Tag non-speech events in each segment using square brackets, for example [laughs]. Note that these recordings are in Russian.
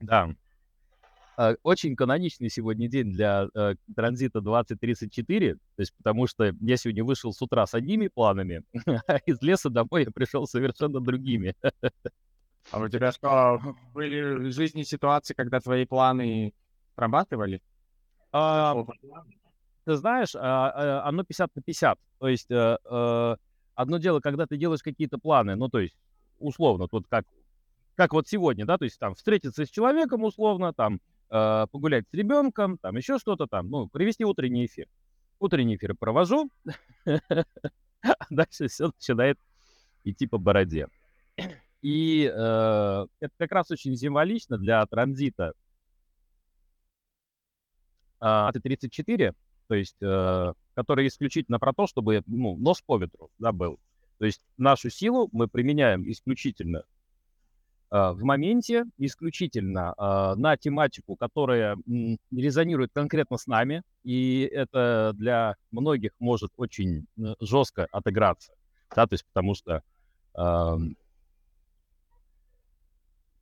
Да. Э, очень каноничный сегодня день для э, транзита 2034, то есть потому что я сегодня вышел с утра с одними планами, [laughs] а из леса домой я пришел совершенно другими. А у тебя что, были в жизни ситуации, когда твои планы срабатывали? А, ты знаешь, а, а, оно 50 на 50. То есть э, э, одно дело, когда ты делаешь какие-то планы, ну, то есть, условно, тут как, как вот сегодня, да, то есть там встретиться с человеком условно, там э, погулять с ребенком, там еще что-то там, ну, провести утренний эфир. Утренний эфир провожу, [laughs] дальше все начинает идти по бороде. И э, это как раз очень символично для транзита э, АТ-34, то есть, э, который исключительно про то, чтобы ну, нос по ветру да, был. То есть нашу силу мы применяем исключительно в моменте, исключительно э, на тематику, которая резонирует конкретно с нами, и это для многих может очень э, жестко отыграться, да, то есть потому что э,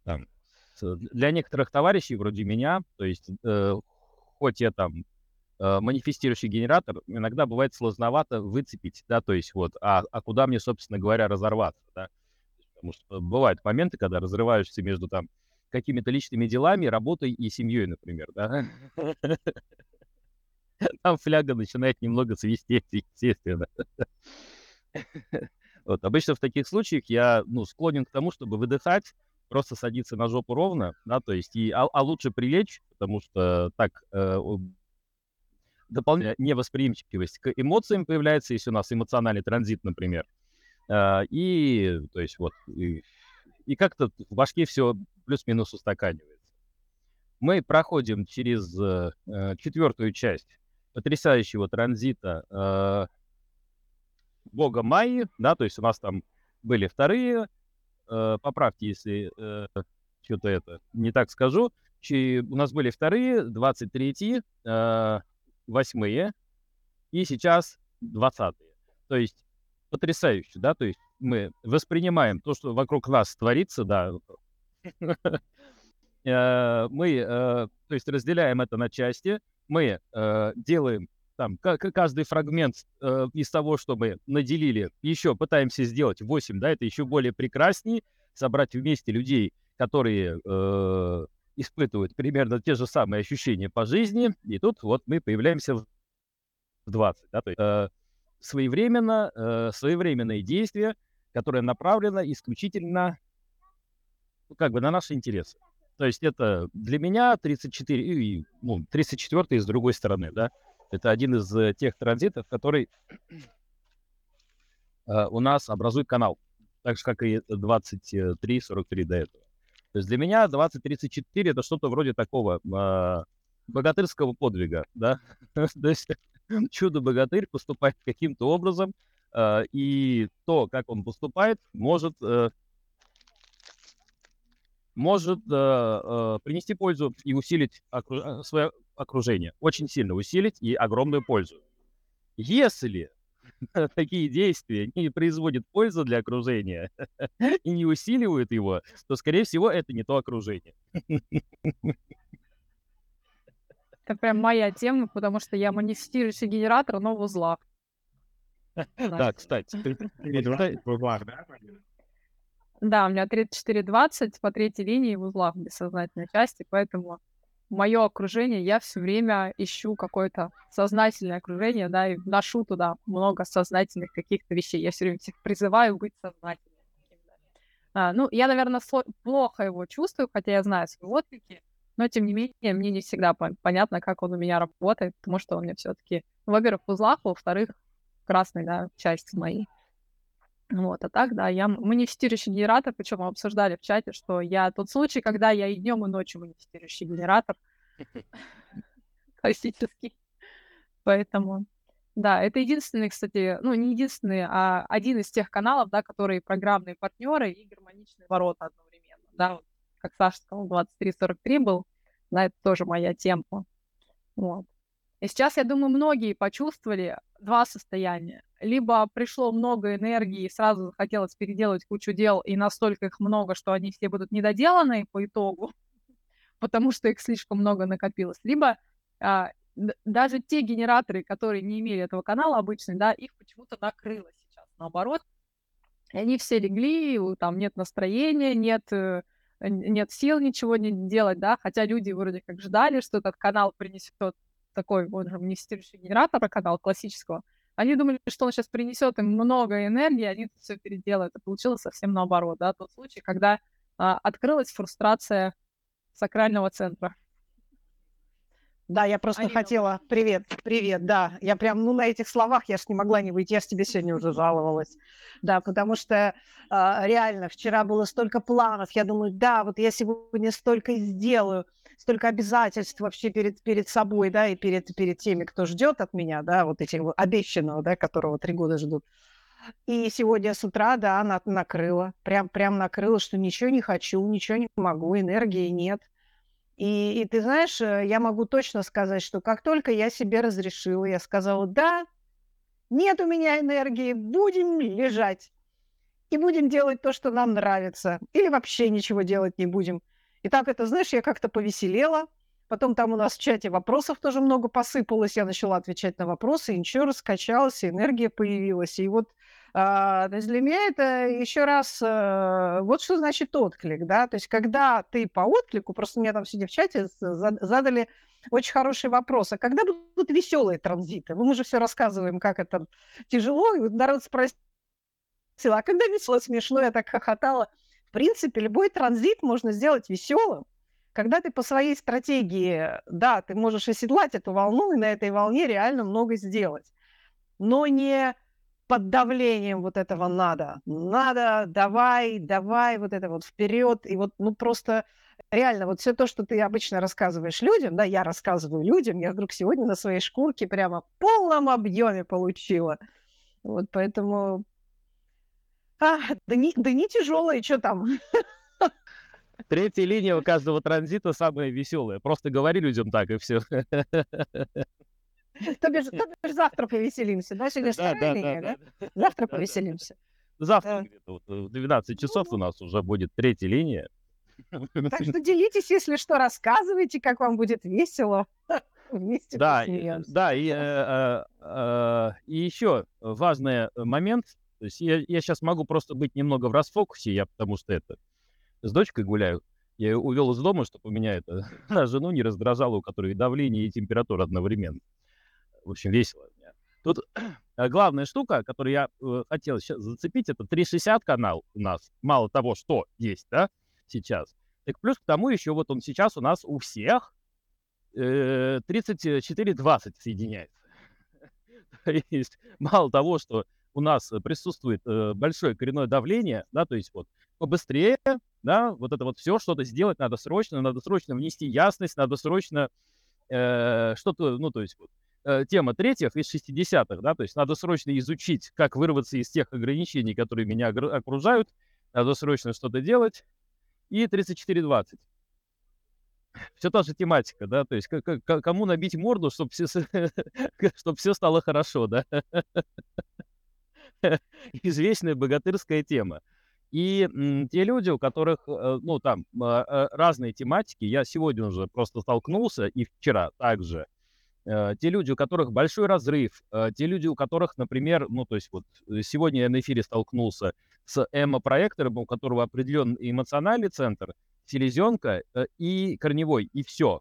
там, для некоторых товарищей вроде меня, то есть э, хоть я там э, манифестирующий генератор, иногда бывает сложновато выцепить, да, то есть вот, а, а куда мне, собственно говоря, разорваться, да, потому что бывают моменты, когда разрываешься между там какими-то личными делами, работой и семьей, например, да. [laughs] Там фляга начинает немного свистеть, естественно. Вот, обычно в таких случаях я, ну, склонен к тому, чтобы выдыхать, просто садиться на жопу ровно, да, то есть, и, а, а лучше прилечь, потому что так э, дополнительная невосприимчивость к эмоциям появляется, если у нас эмоциональный транзит, например. Э, и, то есть, вот, и, и как-то в башке все плюс-минус устаканивается. Мы проходим через э, четвертую часть потрясающего транзита э, бога Майи, да, то есть у нас там были вторые, э, поправьте, если э, что-то это не так скажу. Чи, у нас были вторые, 23-е, э, восьмые и сейчас 20-е. То есть потрясающе, да, то есть мы воспринимаем то, что вокруг нас творится, да, [laughs] э, мы, э, то есть разделяем это на части, мы э, делаем там каждый фрагмент из того, что мы наделили, еще пытаемся сделать 8, да, это еще более прекраснее, собрать вместе людей, которые испытывают примерно те же самые ощущения по жизни, и тут вот мы появляемся в 20, да, то есть своевременно, э, своевременные действия, которое направлено исключительно ну, как бы на наши интересы. То есть это для меня 34, и, ну, 34 с другой стороны, да, это один из э, тех транзитов, который [clears throat] э, у нас образует канал, так же, как и 23-43 до этого. То есть для меня 2034 это что-то вроде такого э, богатырского подвига, да, [laughs] то есть [laughs] чудо-богатырь поступает каким-то образом, э, и то, как он поступает, может э, может э, э, принести пользу и усилить окру- свое окружение, очень сильно усилить и огромную пользу. Если [laughs] такие действия не производят пользу для окружения [laughs] и не усиливают его, то, скорее всего, это не то окружение. Это прям моя тема, потому что я манифестирующий генератор, но в узлах. Да, кстати. [laughs] Да, у меня 34-20 по третьей линии в узлах бессознательной части, поэтому мое окружение, я все время ищу какое-то сознательное окружение, да, и ношу туда много сознательных каких-то вещей. Я все время всех призываю быть сознательными. А, ну, я, наверное, плохо его чувствую, хотя я знаю свои отклики, но, тем не менее, мне не всегда понятно, как он у меня работает, потому что он мне все-таки, во-первых, в узлах, во-вторых, красный, да, часть моей. Вот, а так, да, я манифестирующий генератор, причем мы обсуждали в чате, что я тот случай, когда я и днем, и ночью манифестирующий генератор. [laughs] Классический. Поэтому, да, это единственный, кстати, ну, не единственный, а один из тех каналов, да, которые программные партнеры и гармоничные ворота одновременно, да, вот, как Саша сказал, 2343 был, да, это тоже моя тема. Вот. И сейчас, я думаю, многие почувствовали два состояния. Либо пришло много энергии, и сразу захотелось переделать кучу дел, и настолько их много, что они все будут недоделаны по итогу. [laughs] потому что их слишком много накопилось, либо а, даже те генераторы, которые не имели этого канала обычный, да, их почему-то накрыло сейчас, наоборот. И они все легли, там нет настроения, нет, э, нет сил ничего не делать, да, хотя люди вроде как ждали, что этот канал принесет такой, вот же, инвестирующий генератор, а канал классического. Они думали, что он сейчас принесет им много энергии, они все переделают. А получилось совсем наоборот, да, тот случай, когда а, открылась фрустрация сакрального центра. Да, я просто Алина. хотела... Привет, привет, да. Я прям, ну, на этих словах я ж не могла не выйти, я ж тебе сегодня уже жаловалась. Да, потому что э, реально вчера было столько планов, я думаю, да, вот я сегодня столько сделаю, столько обязательств вообще перед, перед собой, да, и перед, перед теми, кто ждет от меня, да, вот этим обещанного, да, которого три года ждут. И сегодня с утра, да, на, накрыла, прям, прям накрыла, что ничего не хочу, ничего не могу, энергии нет – и, и ты знаешь, э, я могу точно сказать, что как только я себе разрешила, я сказала, да, нет у меня энергии, будем лежать. И будем делать то, что нам нравится. Или вообще ничего делать не будем. И так это, знаешь, я как-то повеселела. Потом там у нас в чате вопросов тоже много посыпалось. Я начала отвечать на вопросы, и ничего раскачалось, и энергия появилась. И вот то есть для меня это еще раз, э, вот что значит отклик, да, то есть когда ты по отклику, просто мне там сегодня в чате задали очень хороший вопрос, а когда будут веселые транзиты? Мы же все рассказываем, как это тяжело, и народ спросил, а когда весело, смешно, я так хохотала. В принципе, любой транзит можно сделать веселым, когда ты по своей стратегии, да, ты можешь оседлать эту волну и на этой волне реально много сделать, но не под давлением вот этого надо. Надо, давай, давай, вот это вот вперед. И вот, ну, просто реально, вот все то, что ты обычно рассказываешь людям, да, я рассказываю людям, я вдруг сегодня на своей шкурке прямо в полном объеме получила. Вот поэтому... А, да не, да тяжелые, что там? Третья линия у каждого транзита самая веселая. Просто говори людям так, и все. [laughs] То бишь, то бишь завтра повеселимся, да? Сегодня да, да, да, да? Завтра повеселимся. Завтра где-то вот, в 12 часов у нас уже будет третья линия. [laughs] Так что делитесь, если что, рассказывайте, как вам будет весело. [laughs] Вместе да, и, да, и, э, э, э, и еще важный момент. То есть я, сейчас могу просто быть немного в расфокусе, я потому что это с дочкой гуляю. Я ее увел из дома, чтобы меня это [laughs] жену не раздражало, у которой давление и температура одновременно общем, весело. Тут [clears throat] э, главная штука, которую я э, хотел сейчас зацепить, это 360 канал у нас. Мало того, что есть, да, сейчас. Так плюс к тому еще вот он сейчас у нас у всех э, 34-20 соединяется. [laughs] то есть мало того, что у нас присутствует э, большое коренное давление, да, то есть вот побыстрее, да, вот это вот все, что-то сделать надо срочно, надо срочно внести ясность, надо срочно э, что-то, ну, то есть вот, тема третьих из 60-х, да, то есть надо срочно изучить, как вырваться из тех ограничений, которые меня окружают, надо срочно что-то делать, и 3420. Все та же тематика, да, то есть кому набить морду, чтобы все, [laughs] чтобы все стало хорошо, да. [laughs] Известная богатырская тема. И м, те люди, у которых, э, ну, там, э, разные тематики, я сегодня уже просто столкнулся, и вчера также, Э, те люди, у которых большой разрыв, э, те люди, у которых, например, ну, то есть вот э, сегодня я на эфире столкнулся с эмо-проектором, у которого определен эмоциональный центр, селезенка и корневой, и все.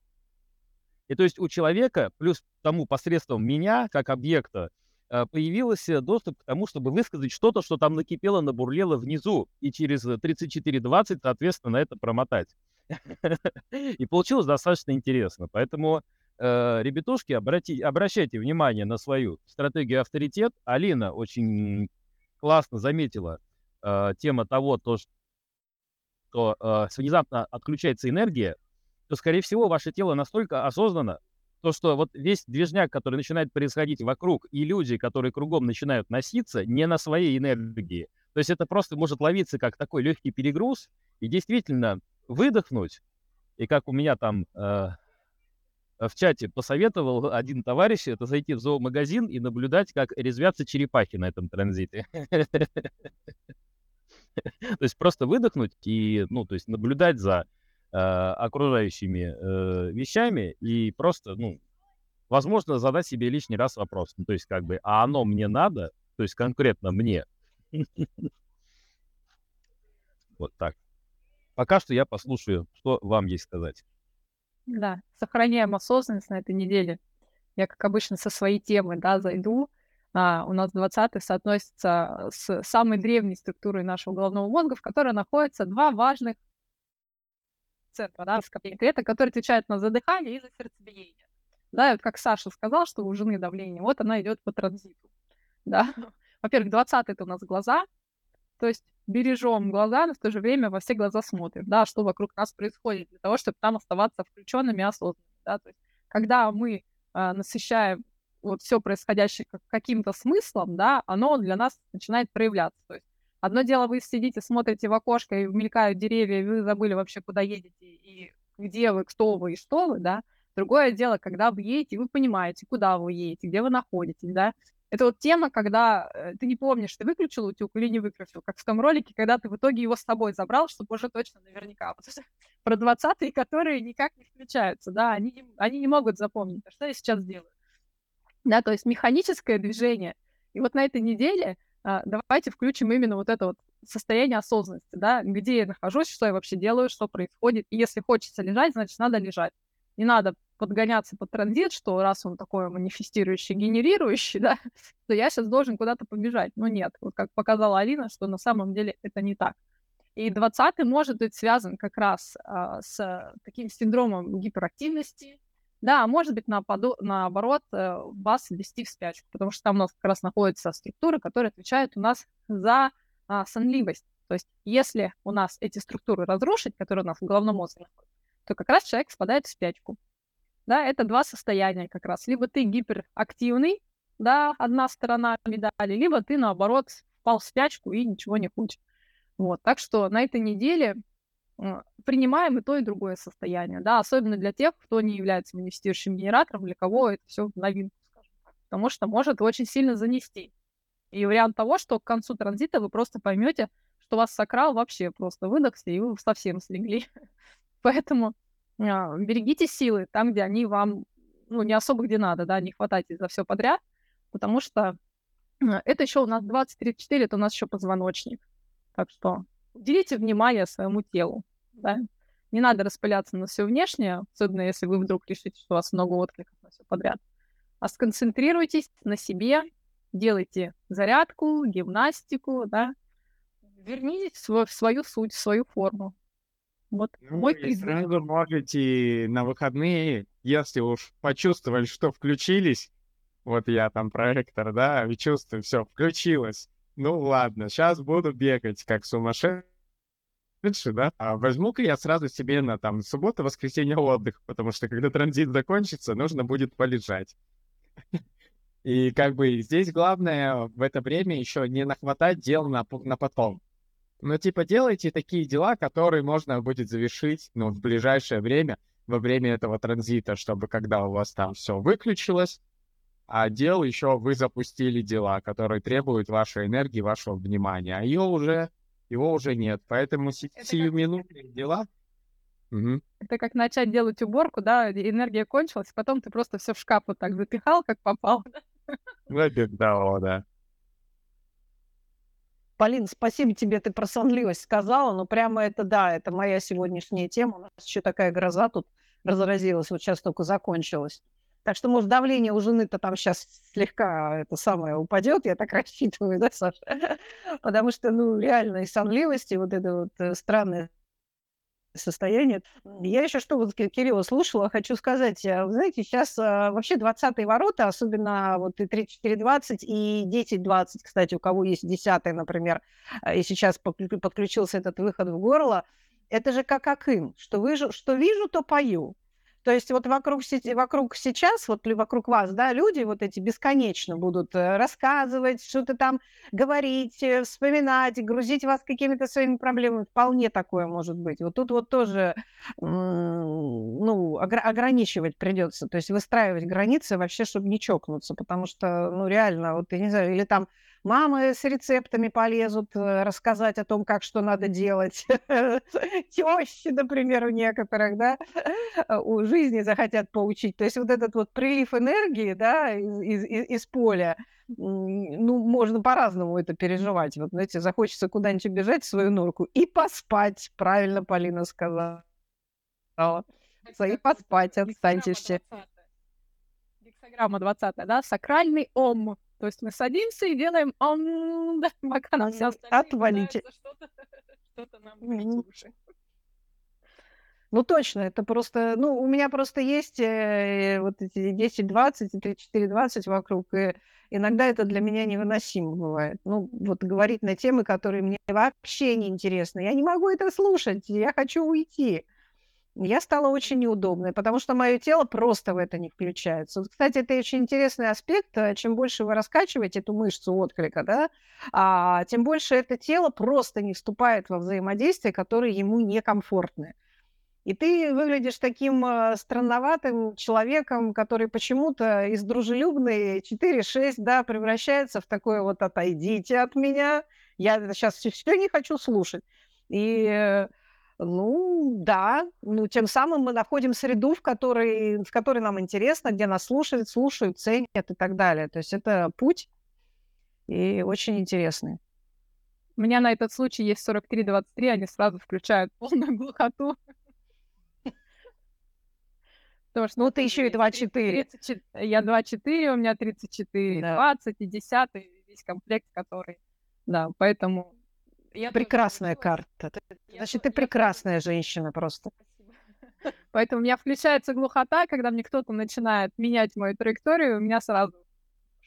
И то есть у человека, плюс тому посредством меня, как объекта, появился доступ к тому, чтобы высказать что-то, что там накипело, набурлело внизу, и через 3420, соответственно, на это промотать. [laughs] И получилось достаточно интересно. Поэтому э, ребятушки, обрати, обращайте внимание на свою стратегию авторитет. Алина очень классно заметила э, тема того, то, что э, внезапно отключается энергия, то, скорее всего, ваше тело настолько осознанно, то, что вот весь движняк, который начинает происходить вокруг, и люди, которые кругом начинают носиться, не на своей энергии. То есть это просто может ловиться как такой легкий перегруз, и действительно выдохнуть, и как у меня там э, в чате посоветовал один товарищ, это зайти в зоомагазин и наблюдать, как резвятся черепахи на этом транзите. То есть просто выдохнуть и, ну, то есть наблюдать за э, окружающими э, вещами и просто, ну, возможно, задать себе лишний раз вопрос. Ну, то есть, как бы, а оно мне надо? То есть, конкретно мне? Вот так. Пока что я послушаю, что вам есть сказать. Да, сохраняем осознанность на этой неделе. Я, как обычно, со своей темы, да, зайду. А, у нас 20 соотносится с самой древней структурой нашего головного мозга, в которой находятся два важных центра, да, клеток, которые отвечают на задыхание и за сердцебиение. Да, и вот как Саша сказал, что у жены давление, вот она идет по транзиту. Да. [laughs] Во-первых, 20 это у нас глаза, то есть бережем глаза, но в то же время во все глаза смотрим, да, что вокруг нас происходит, для того, чтобы там оставаться включенными и осознанными, да, то есть когда мы а, насыщаем вот все происходящее каким-то смыслом, да, оно для нас начинает проявляться. То есть одно дело, вы сидите, смотрите в окошко, и мелькают деревья, и вы забыли вообще, куда едете, и где вы, кто вы и что вы, да. Другое дело, когда вы едете, вы понимаете, куда вы едете, где вы находитесь, да. Это вот тема, когда э, ты не помнишь, ты выключил утюг или не выключил, как в том ролике, когда ты в итоге его с собой забрал, чтобы уже точно наверняка. Вот [laughs] про 20 которые никак не включаются, да, они, они не могут запомнить, а что я сейчас делаю. Да, то есть механическое движение. И вот на этой неделе а, давайте включим именно вот это вот состояние осознанности, да, где я нахожусь, что я вообще делаю, что происходит. И если хочется лежать, значит, надо лежать. Не надо подгоняться под транзит, что раз он такой манифестирующий, генерирующий, [laughs] да, то я сейчас должен куда-то побежать. Но нет, вот как показала Алина, что на самом деле это не так. И 20 может быть связан как раз а, с таким синдромом гиперактивности, да, а может быть нападу, наоборот э, вас ввести в спячку, потому что там у нас как раз находятся структуры, которые отвечают у нас за а, сонливость. То есть если у нас эти структуры разрушить, которые у нас в головном мозге находятся, то как раз человек впадает в спячку. Да, это два состояния как раз. Либо ты гиперактивный, да, одна сторона медали, либо ты, наоборот, впал в спячку и ничего не хочешь. Вот, так что на этой неделе э, принимаем и то, и другое состояние, да, особенно для тех, кто не является манифестирующим генератором, для кого это все новинка, потому что может очень сильно занести. И вариант того, что к концу транзита вы просто поймете, что вас сакрал вообще просто выдохся, и вы совсем слегли. [laughs] Поэтому а, берегите силы там, где они вам, ну, не особо где надо, да, не хватайте за все подряд, потому что а, это еще у нас 20-34, это у нас еще позвоночник. Так что уделите внимание своему телу, да. Не надо распыляться на все внешнее, особенно если вы вдруг решите, что у вас много откликов на все подряд. А сконцентрируйтесь на себе, делайте зарядку, гимнастику, да. Вернитесь в свою суть, в свою форму. Вот Ну, мой и сразу можете на выходные, если уж почувствовали, что включились, вот я там проектор, да, и чувствую, все, включилось. Ну ладно, сейчас буду бегать как сумасшедший, да. А возьму-ка я сразу себе на там субботу, воскресенье отдых, потому что когда транзит закончится, нужно будет полежать. И как бы здесь главное в это время еще не нахватать дел на, на потом. Ну, типа, делайте такие дела, которые можно будет завершить, ну, в ближайшее время, во время этого транзита, чтобы когда у вас там все выключилось, а дел еще вы запустили дела, которые требуют вашей энергии, вашего внимания, а ее уже, его уже нет. Поэтому си- как- сиюминутные дела... Это как начать делать уборку, да, энергия кончилась, потом ты просто все в шкаф вот так запихал, как попал. Типа того, да. Полин, спасибо тебе, ты про сонливость сказала, но прямо это, да, это моя сегодняшняя тема. У нас еще такая гроза тут разразилась, вот сейчас только закончилась. Так что, может, давление у жены-то там сейчас слегка это самое упадет, я так [laughs] рассчитываю, да, Саша? Потому что, ну, реально и сонливость, и вот это вот э, странное состояние. Я еще что вот Ки- Кирилла слушала, хочу сказать, э, вы знаете, сейчас а, вообще 20-е ворота, особенно вот и 34-20, и 10-20, кстати, у кого есть 10 например, а, и сейчас подклю- подключился этот выход в горло, это же как акын, что, вижу, что вижу, то пою. То есть вот вокруг, вокруг сейчас, вот вокруг вас, да, люди вот эти бесконечно будут э, рассказывать, что-то там говорить, э, вспоминать, грузить вас какими-то своими проблемами. Вполне такое может быть. Вот тут вот тоже, ну, огр- ограничивать придется, то есть выстраивать границы вообще, чтобы не чокнуться, потому что, ну, реально, вот, я не знаю, или там мамы с рецептами полезут э, рассказать о том, как что надо делать, [laughs] тещи, например, у некоторых, да, у жизни захотят поучить, то есть вот этот вот прилив энергии, да, из, из, из поля, ну, можно по-разному это переживать. Вот, знаете, захочется куда-нибудь убежать в свою норку и поспать, правильно Полина сказала. И поспать, отстаньте все. Гексограмма 20, да, сакральный ом. То есть мы садимся и делаем да, [laughs] пока нам все Отвалите. Что-то, [laughs] что-то нам уши. Ну, точно, это просто... Ну, у меня просто есть э, вот эти 10-20 и 34-20 вокруг, и иногда это для меня невыносимо бывает. Ну, вот говорить на темы, которые мне вообще не интересны. Я не могу это слушать, я хочу уйти. Я стала очень неудобной, потому что мое тело просто в это не включается. Вот, кстати, это очень интересный аспект. Э, чем больше вы раскачиваете эту мышцу отклика, да, а, тем больше это тело просто не вступает во взаимодействие, которые ему некомфортны. И ты выглядишь таким э, странноватым человеком, который почему-то из дружелюбной 4-6, да, превращается в такое вот «отойдите от меня, я сейчас все не хочу слушать». И, э, ну, да, ну, тем самым мы находим среду, в которой, в которой нам интересно, где нас слушают, слушают, ценят и так далее. То есть это путь и очень интересный. У меня на этот случай есть 43-23, они сразу включают [laughs] полную глухоту. Потому что, ну, ты еще и 2-4. Я 2-4, у меня 34, да. 20 и 10, весь комплект, который... Да, поэтому... Я Прекрасная карта. Я Значит, ты прекрасная женщина просто. [laughs] Поэтому у меня включается глухота, когда мне кто-то начинает менять мою траекторию, у меня сразу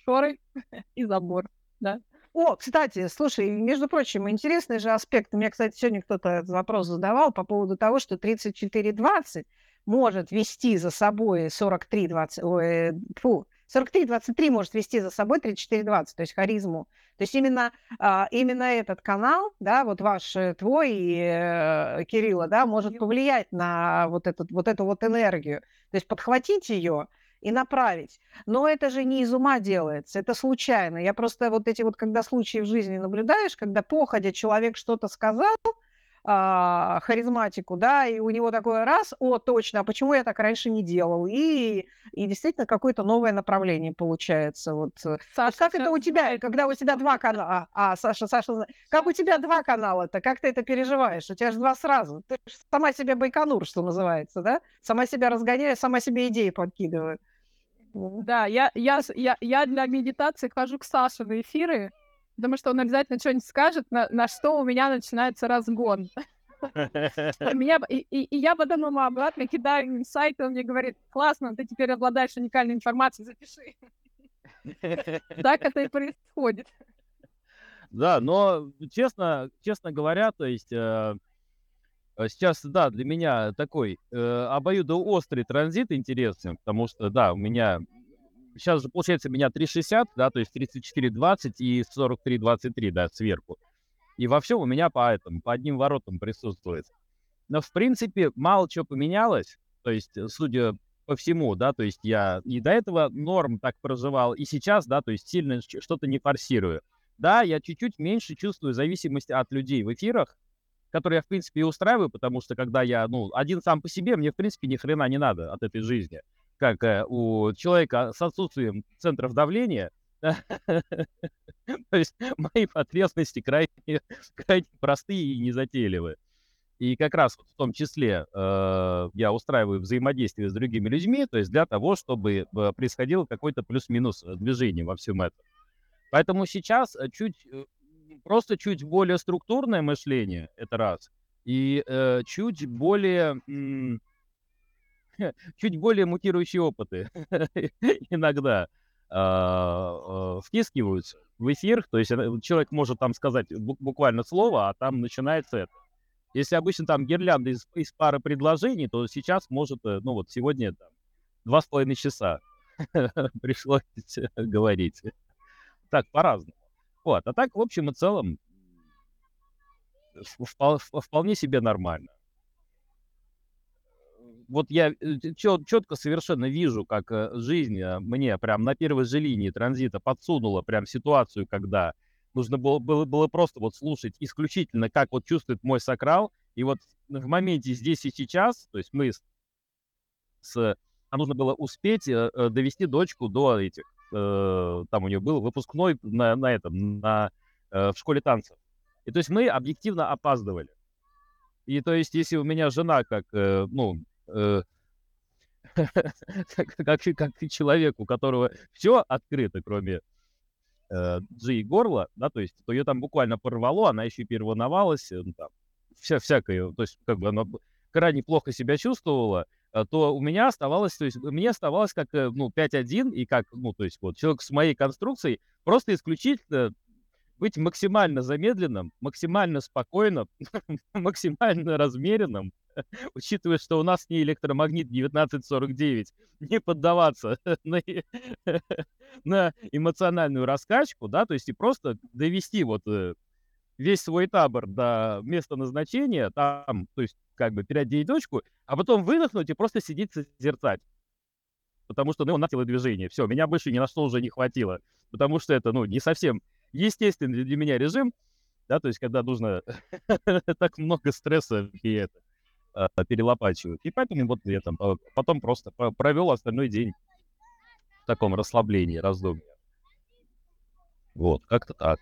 шоры [laughs] и забор, да. О, кстати, слушай, между прочим, интересный же аспект. Мне, кстати, сегодня кто-то этот вопрос задавал по поводу того, что 34-20 может вести за собой 43, 20, ой, фу, 43-23 может вести за собой 34-20, то есть харизму. То есть именно, а, именно этот канал, да, вот ваш, э, твой, э, Кирилла, да, может повлиять на вот, этот, вот эту вот энергию. То есть подхватить ее и направить. Но это же не из ума делается, это случайно. Я просто вот эти вот, когда случаи в жизни наблюдаешь, когда походя человек что-то сказал, а, харизматику, да, и у него такое раз, о, точно, а почему я так раньше не делал? И, и действительно какое-то новое направление получается. Вот, э, Саша, вот как это у тебя, когда у тебя два канала? А, Саша, Саша, как у тебя два канала-то? Как ты это переживаешь? У тебя же два сразу. Ты сама себе байконур, что называется, да? Сама себя разгоняю, сама себе идеи подкидываю. Да, я, я, я, я для медитации хожу к Саше на эфиры, потому что он обязательно что-нибудь скажет, на, на что у меня начинается разгон. [laughs] Меня, и, и, и я потом ему обратно кидаю инсайт, он мне говорит, классно, ты теперь обладаешь уникальной информацией, запиши. [laughs] Так это и происходит. Да, но честно, честно говоря, то есть э, сейчас, да, для меня такой э, обоюдоострый транзит интересен, потому что, да, у меня сейчас же получается у меня 3,60, да, то есть 34,20 и 43,23, да, сверху. И во всем у меня по этому, по одним воротам присутствует. Но, в принципе, мало чего поменялось. То есть, э, судя по всему, да, то есть я и до этого норм так проживал, и сейчас, да, то есть сильно что-то не форсирую. Да, я чуть-чуть меньше чувствую зависимости от людей в эфирах, которые я, в принципе, и устраиваю, потому что когда я, ну, один сам по себе, мне, в принципе, ни хрена не надо от этой жизни как э, у человека с отсутствием центров давления, [laughs] то есть мои потребности крайне, [laughs] крайне простые и незатейливые. И как раз в том числе э, я устраиваю взаимодействие с другими людьми, то есть для того, чтобы э, происходило какой-то плюс-минус движение во всем этом. Поэтому сейчас э, чуть, э, просто чуть более структурное мышление, это раз, и э, чуть более [laughs] чуть более мутирующие опыты [laughs] иногда а, а, втискиваются в эфир, то есть э, человек может там сказать буквально слово, а там начинается это. Если обычно там гирлянда из, из пары предложений, то сейчас может, э, ну вот сегодня там два с половиной часа [laughs] пришлось говорить. Так, по-разному. Вот, а так, в общем и целом, вполне себе нормально вот я четко совершенно вижу, как э, жизнь э, мне прям на первой же линии транзита подсунула прям ситуацию, когда нужно было, было, было просто вот слушать исключительно, как вот чувствует мой сакрал, и вот в моменте здесь и сейчас, то есть мы с, с а нужно было успеть э, довести дочку до этих, э, там у нее был выпускной на, на этом, на, э, в школе танцев. И то есть мы объективно опаздывали. И то есть, если у меня жена как, э, ну, э, [laughs] как, как человек, у которого все открыто, кроме э, G и горла, да, то есть, то ее там буквально порвало, она еще и переволновалась, ну, там, вся, всякое, то есть, как бы она крайне плохо себя чувствовала, э, то у меня оставалось, то есть, мне оставалось как, э, ну, 5-1, и как, ну, то есть, вот, человек с моей конструкцией просто исключительно быть максимально замедленным, максимально спокойным, [laughs] максимально размеренным, [laughs] учитывая, что у нас не электромагнит 1949, не поддаваться [laughs] на, [laughs] на эмоциональную раскачку, да, то есть и просто довести вот э, весь свой табор до места назначения, там, то есть как бы переодеть дочку, а потом выдохнуть и просто сидеть созерцать. Потому что, ну, на телодвижение. Все, меня больше ни на что уже не хватило. Потому что это, ну, не совсем естественный для меня режим, да, то есть когда нужно так много стресса и это а, перелопачивать. И поэтому вот я там а, потом просто провел остальной день в таком расслаблении, раздумье. Вот, как-то так.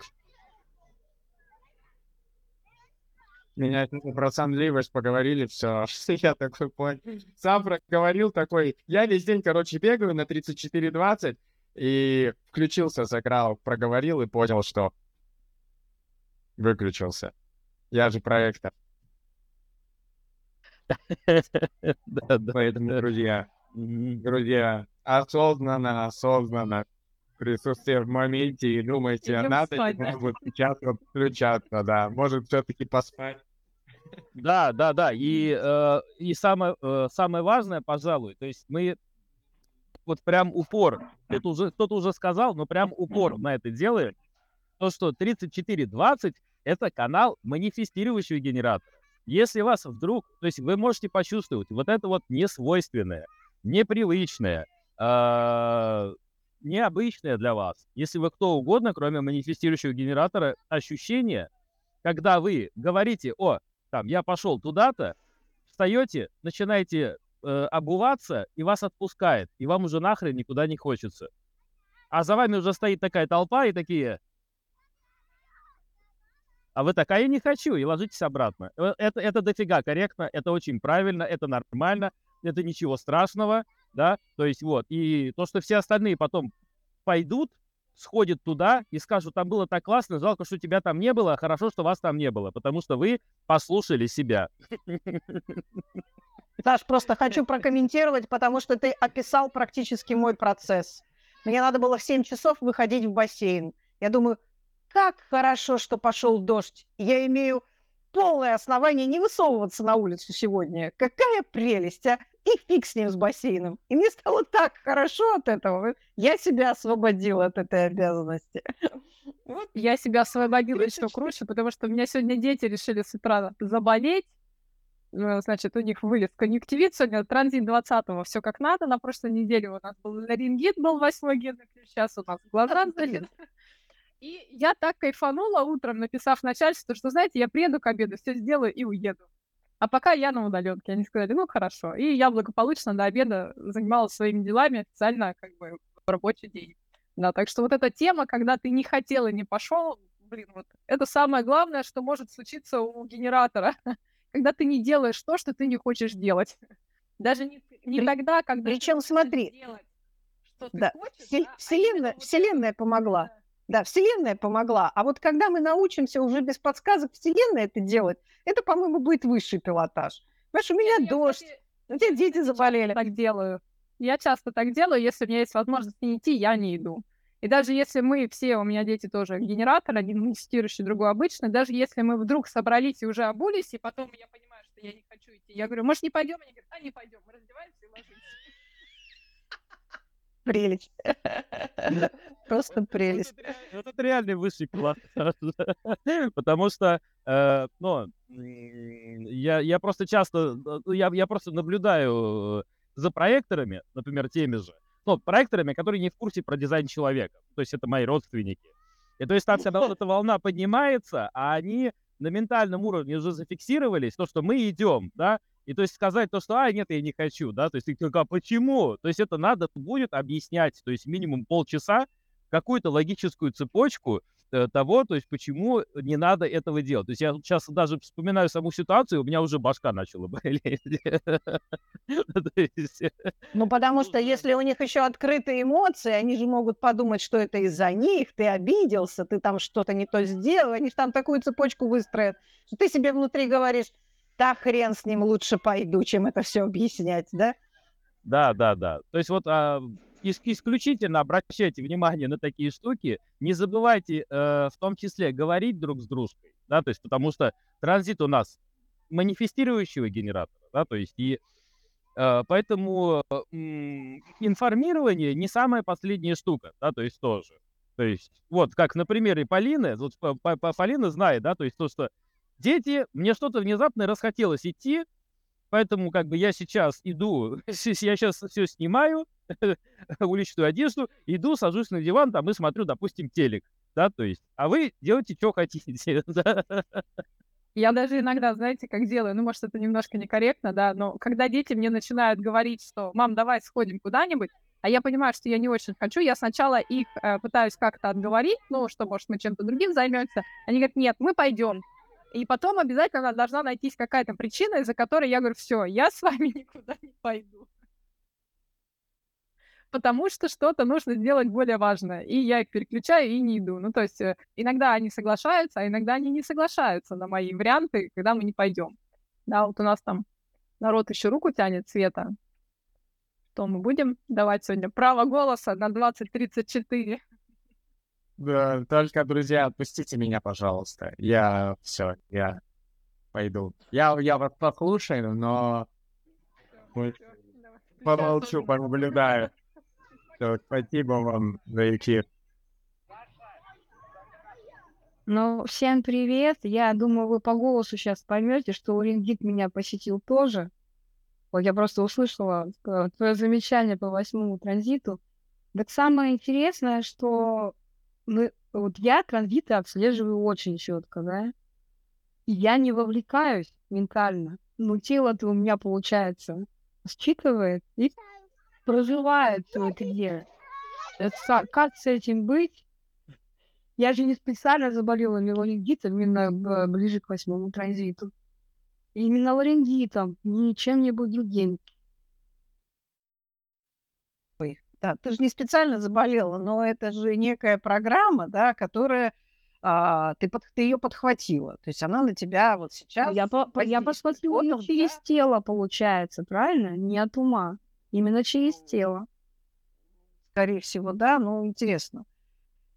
Меня про сонливость поговорили, все. [laughs] Я такой понял. Сам проговорил такой. Я весь день, короче, бегаю на 34-20, и включился, сыграл, проговорил и понял, что выключился. Я же проектор. [laughs] Поэтому, друзья, друзья, осознанно, осознанно присутствие в моменте и думайте, Идем надо спать, да? вот сейчас вот включаться, да, может все-таки поспать. Да, да, да, и, э, и самое, э, самое важное, пожалуй, то есть мы вот прям упор, это уже кто-то уже сказал, но прям упор на это делаем, то, что 3420 — это канал манифестирующего генератора. Если вас вдруг, то есть вы можете почувствовать вот это вот несвойственное, непривычное, э, необычное для вас, если вы кто угодно, кроме манифестирующего генератора, ощущение, когда вы говорите, о, там, я пошел туда-то, встаете, начинаете э, обуваться, и вас отпускает, и вам уже нахрен никуда не хочется. А за вами уже стоит такая толпа, и такие... А вы такая, я не хочу, и ложитесь обратно. Э, это, это дофига корректно, это очень правильно, это нормально, это ничего страшного, да, то есть вот. И то, что все остальные потом пойдут, сходят туда и скажут, там было так классно, жалко, что тебя там не было, хорошо, что вас там не было, потому что вы послушали себя. Саш, просто хочу прокомментировать, потому что ты описал практически мой процесс. Мне надо было в 7 часов выходить в бассейн. Я думаю, как хорошо, что пошел дождь. Я имею полное основание не высовываться на улицу сегодня. Какая прелесть, а! И фиг с ним, с бассейном. И мне стало так хорошо от этого. Я себя освободила от этой обязанности. Вот. Я себя освободила еще круче, потому что у меня сегодня дети решили с утра заболеть. Э, значит, у них вылез конъюнктивит, сегодня транзит 20-го, все как надо. На прошлой неделе у нас был ларингит, был восьмой генный сейчас у нас глаза. И я так кайфанула утром, написав начальству, что, знаете, я приеду к обеду, все сделаю и уеду. А пока я на удаленке. Они сказали, ну хорошо. И я благополучно до обеда занималась своими делами официально как бы в рабочий день. Да, так что вот эта тема, когда ты не хотел и не пошел, блин, вот это самое главное, что может случиться у генератора. [laughs] когда ты не делаешь то, что ты не хочешь делать. Даже не, не При... тогда, когда Причем смотри, делать, что да. ты хочешь? Вселенная, а Вселенная вот помогла. Да, Вселенная помогла. А вот когда мы научимся уже без подсказок Вселенной это делать, это, по-моему, будет высший пилотаж. Понимаешь, у меня я, дождь, кстати, у тебя дети заболели. Так делаю. Я часто так делаю, если у меня есть возможность не идти, я не иду. И даже если мы все, у меня дети тоже генератор, один инвестирующий, другой обычный, даже если мы вдруг собрались и уже обулись, и потом я понимаю, что я не хочу идти, я говорю, может, не пойдем? Они говорят, а не пойдем, мы раздеваемся и ложимся. Прелесть. Просто прелесть. Вот это реальный высший класс. [laughs] Потому что, э, ну, я, я просто часто, ну, я, я просто наблюдаю за проекторами, например, теми же, ну, проекторами, которые не в курсе про дизайн человека. То есть это мои родственники. И то есть там, когда вот эта волна поднимается, а они на ментальном уровне уже зафиксировались, то, что мы идем, да, и то есть сказать то, что, а, нет, я не хочу, да, то есть ты только, а почему? То есть это надо будет объяснять, то есть минимум полчаса какую-то логическую цепочку, Э, того, то есть почему не надо этого делать. То есть я сейчас даже вспоминаю саму ситуацию, у меня уже башка начала [laughs] болеть. Ну, потому что если у них еще открытые эмоции, они же могут подумать, что это из-за них, ты обиделся, ты там что-то не то сделал, они же там такую цепочку выстроят, что ты себе внутри говоришь, да хрен с ним, лучше пойду, чем это все объяснять, да? Да, да, да. То есть вот а, исключительно обращайте внимание на такие штуки. Не забывайте э, в том числе говорить друг с дружкой, да, то есть потому что транзит у нас манифестирующего генератора, да, то есть и э, поэтому э, информирование не самая последняя штука, да, то есть тоже. То есть вот как на примере Полины, вот Полина знает, да, то есть то, что дети, мне что-то внезапно расхотелось идти, Поэтому как бы я сейчас иду, [laughs] я сейчас все снимаю, [laughs] уличную одежду, иду, сажусь на диван там и смотрю, допустим, телек, да, то есть, а вы делайте, что хотите. [laughs] Я даже иногда, знаете, как делаю, ну, может, это немножко некорректно, да, но когда дети мне начинают говорить, что, мам, давай сходим куда-нибудь, а я понимаю, что я не очень хочу, я сначала их э, пытаюсь как-то отговорить, ну, что, может, мы чем-то другим займемся. Они говорят, нет, мы пойдем. И потом обязательно должна найтись какая-то причина, из-за которой я говорю, все, я с вами [laughs] никуда не пойду. Потому что что-то нужно сделать более важное. И я их переключаю и не иду. Ну, то есть э, иногда они соглашаются, а иногда они не соглашаются на мои варианты, когда мы не пойдем. Да, вот у нас там народ еще руку тянет, Света. Что мы будем давать сегодня? Право голоса на 2034. Да, только, друзья, отпустите меня, пожалуйста. Я все, я пойду. Я, я вас послушаю, но помолчу, понаблюдаю. Все, спасибо вам за эфир. Ну, всем привет. Я думаю, вы по голосу сейчас поймете, что Урингит меня посетил тоже. Вот я просто услышала э, твое замечание по восьмому транзиту. Так самое интересное, что мы, вот я транзиты отслеживаю очень четко, да. И я не вовлекаюсь ментально. Но тело-то у меня, получается, считывает и проживает все это дело. Это, как с этим быть? Я же не специально заболела ларингитом именно ближе к восьмому транзиту. Именно ларингитом, ничем-нибудь другим. Да, ты же не специально заболела, но это же некая программа, да, которая а, ты, под, ты ее подхватила. То есть она на тебя вот сейчас... Я, по, я посмотрю ее через да? тело, получается, правильно? Не от ума. Именно через тело. Скорее всего, да, ну, интересно.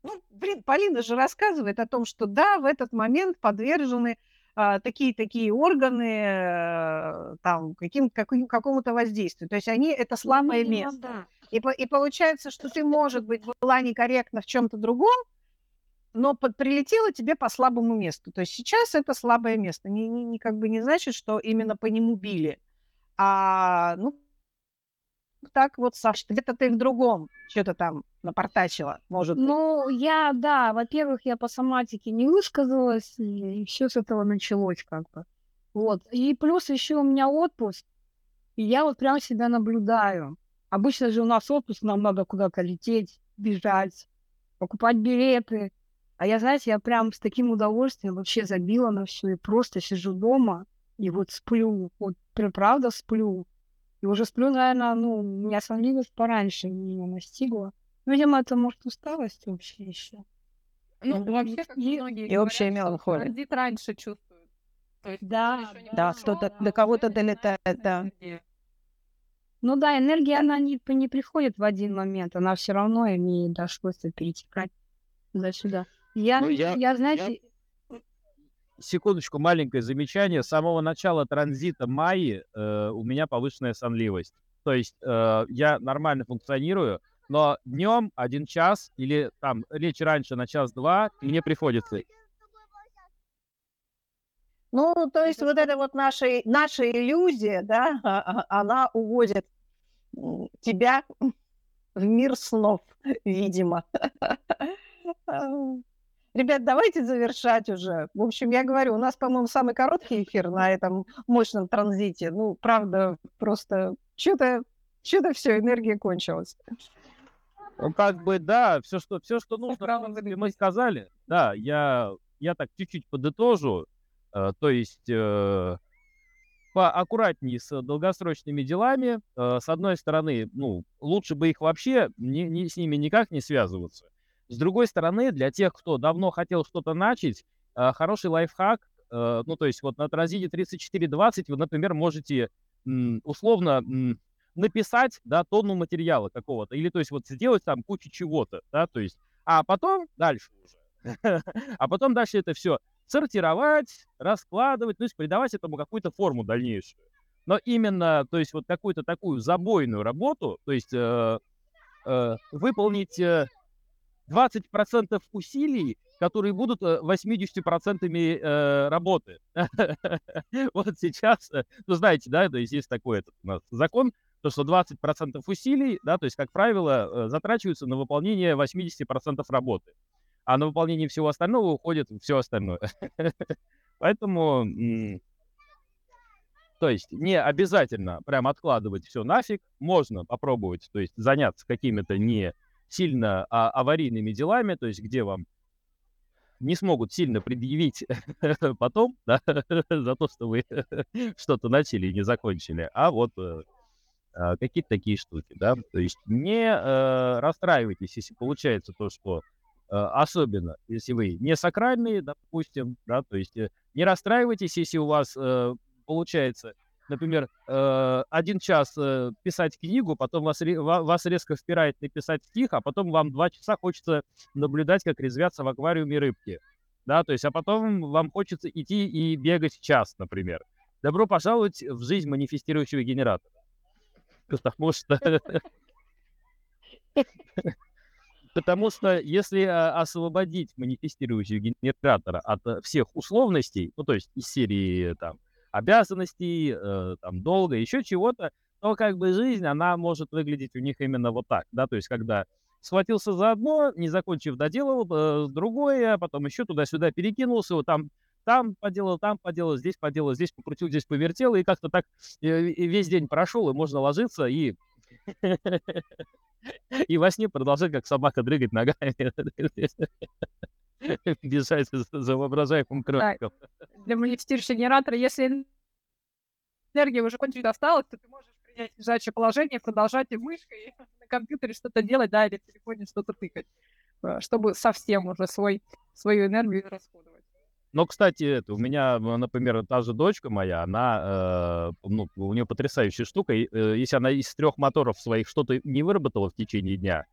Ну, блин, Полина же рассказывает о том, что да, в этот момент подвержены такие-такие органы э, там, каким, каким, какому-то воздействию. То есть они это слабое ну, место. Да. И, и получается, что ты, может быть, была некорректна в чем-то другом, но под, прилетело тебе по слабому месту. То есть сейчас это слабое место. Не, не, не, как бы не значит, что именно по нему били. А, ну, так вот, Саш, где-то ты в другом что-то там напортачила, может быть. Ну, я, да, во-первых, я по соматике не высказалась, и все с этого началось как бы. Вот. И плюс еще у меня отпуск, и я вот прям себя наблюдаю. Обычно же у нас отпуск, нам надо куда-то лететь, бежать, покупать билеты. А я, знаете, я прям с таким удовольствием вообще забила на все и просто сижу дома и вот сплю. Вот прям правда сплю. И уже сплю, наверное, ну, меня сонливость пораньше меня настигла. Ну, видимо, это, может, усталость вообще еще. Ну, ну вообще, как и, многие и общая меланхолия. Транзит раньше чувствуют. То есть, да, да, кто-то до кого-то долетает, да. Ну да, энергия, она не, не приходит в один момент, она все равно имеет да, свойство перетекать туда-сюда. Я, ну, я, я, знаете... Секундочку, маленькое замечание. С самого начала транзита Майи э, у меня повышенная сонливость. То есть э, я нормально функционирую, но днем один час или там лечь раньше на час-два мне приходится. Ну, то есть вот эта вот наша, наша иллюзия, да, [laughs] а- а- она уводит тебя в мир снов, видимо. [laughs] Ребят, давайте завершать уже. В общем, я говорю, у нас, по-моему, самый короткий эфир на этом мощном транзите. Ну, правда, просто что-то что-то все, энергия кончилась. Ну, как бы, да, все, что, все, что нужно, принципе, мы сказали. Да, я, я так чуть-чуть подытожу. Э, то есть э, поаккуратнее с долгосрочными делами. Э, с одной стороны, ну, лучше бы их вообще не, не- с ними никак не связываться. С другой стороны, для тех, кто давно хотел что-то начать, э, хороший лайфхак, э, ну, то есть вот на транзите 3420 вы, например, можете условно написать, да, тонну материала какого-то, или, то есть, вот сделать там кучу чего-то, да, то есть, а потом дальше уже, [laughs] а потом дальше это все сортировать, раскладывать, то есть придавать этому какую-то форму дальнейшую. Но именно, то есть, вот какую-то такую забойную работу, то есть э, выполнить 20% усилий, которые будут э, 80% э, работы. [laughs] Вот сейчас, э, ну, знаете, да, то есть есть такой этот у нас закон, то, что 20% усилий, да, то есть, как правило, э, затрачиваются на выполнение 80% работы, а на выполнение всего остального уходит все остальное. [laughs] Поэтому, то есть, не обязательно прям откладывать все нафиг, можно попробовать, то есть, заняться какими-то не сильно а, аварийными делами, то есть, где вам не смогут сильно предъявить [laughs] потом, да, [laughs] за то, что вы [laughs] что-то начали и не закончили, а вот э, а, какие-то такие штуки, да. То есть не э, расстраивайтесь, если получается то, что э, особенно, если вы не сакральные, допустим, да, то есть не расстраивайтесь, если у вас э, получается, например, э, один час э, писать книгу, потом вас, вас резко впирает написать стих, а потом вам два часа хочется наблюдать, как резвятся в аквариуме рыбки, да, то есть, а потом вам хочется идти и бегать час, например. Добро пожаловать в жизнь манифестирующего генератора. Потому что... [laughs] Потому что если а, освободить манифестирующего генератора от э, всех условностей, ну, то есть из серии там обязанностей, э, там, долга, еще чего-то, то как бы жизнь, она может выглядеть у них именно вот так, да, то есть когда схватился за одно, не закончив, доделал э, другое, потом еще туда-сюда перекинулся, вот там там поделал, там поделал, здесь поделал, здесь покрутил, здесь повертел, и как-то так э, весь день прошел, и можно ложиться и [laughs] и во сне продолжать, как собака, дрыгать ногами, [laughs] [laughs] бежать за воображаемым кроликом. Для манифестирующего генератора, если энергия уже кончить осталась, то ты можешь принять лежачее положение, продолжать и мышкой [laughs] на компьютере что-то делать, да, или в телефоне что-то тыкать, э, чтобы совсем уже свой, свою энергию не расходовать. Но, кстати, это, у меня, м, например, та же дочка моя, она, э, ну, у нее потрясающая штука. и, э, Если она из трех моторов своих что-то не выработала в течение дня,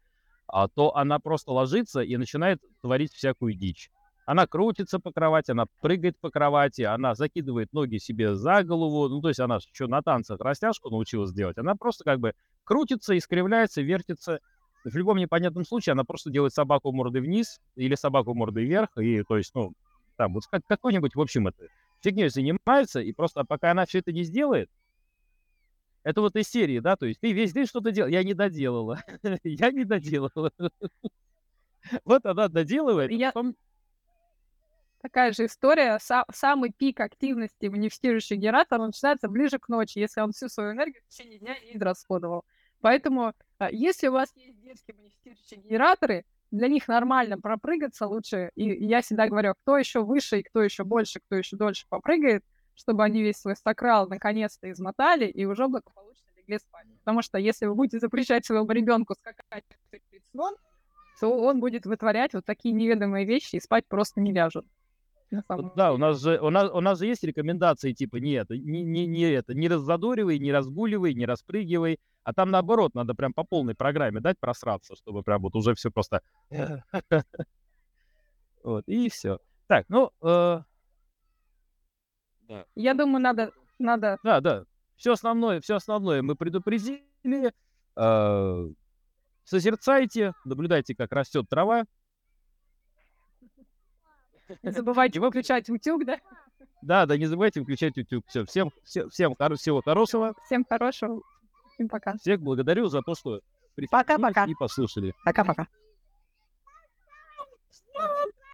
а, то она просто ложится и начинает творить всякую дичь. Она крутится по кровати, она прыгает по кровати, она закидывает ноги себе за голову. Ну, то есть она что на танцах растяжку научилась делать. Она просто как бы крутится, искривляется, вертится. В любом непонятном случае она просто делает собаку мордой вниз или собаку мордой вверх. И, то есть, ну, там вот как, какой-нибудь, в общем, это фигней занимается, и просто пока она все это не сделает, это вот из серии, да, то есть ты весь день что-то делал, я не доделала, [laughs] я не доделала. [laughs] Вот она доделывает, Я- потом Такая же история. Са- самый пик активности манифестирующего генератора начинается ближе к ночи, если он всю свою энергию в течение дня не израсходовал. Поэтому, а, если у вас есть детские манифестирующие генераторы, для них нормально пропрыгаться лучше. И я всегда говорю, кто еще выше и кто еще больше, кто еще дольше попрыгает, чтобы они весь свой сакрал наконец-то измотали и уже благополучно легли спать. Потому что если вы будете запрещать своему ребенку скакать перед сном, то он будет вытворять вот такие неведомые вещи и спать просто не ляжет. Да, у нас же у нас, у нас же есть рекомендации типа не это, не, не, не это, не раззадоривай, не разгуливай, не распрыгивай, а там наоборот надо прям по полной программе дать просраться, чтобы прям вот уже все просто [laughs] вот и все. Так, ну э, Я думаю, надо, надо да, да, все основное, все основное мы предупредили. Э, созерцайте, наблюдайте, как растет трава. Не забывайте выключать утюг, да? Да, да, не забывайте выключать YouTube. Все, всем, всем, всем хоро- всего хорошего. Всем хорошего. Всем пока. Всех благодарю за то, что присоединились Пока-пока. и послушали. Пока-пока.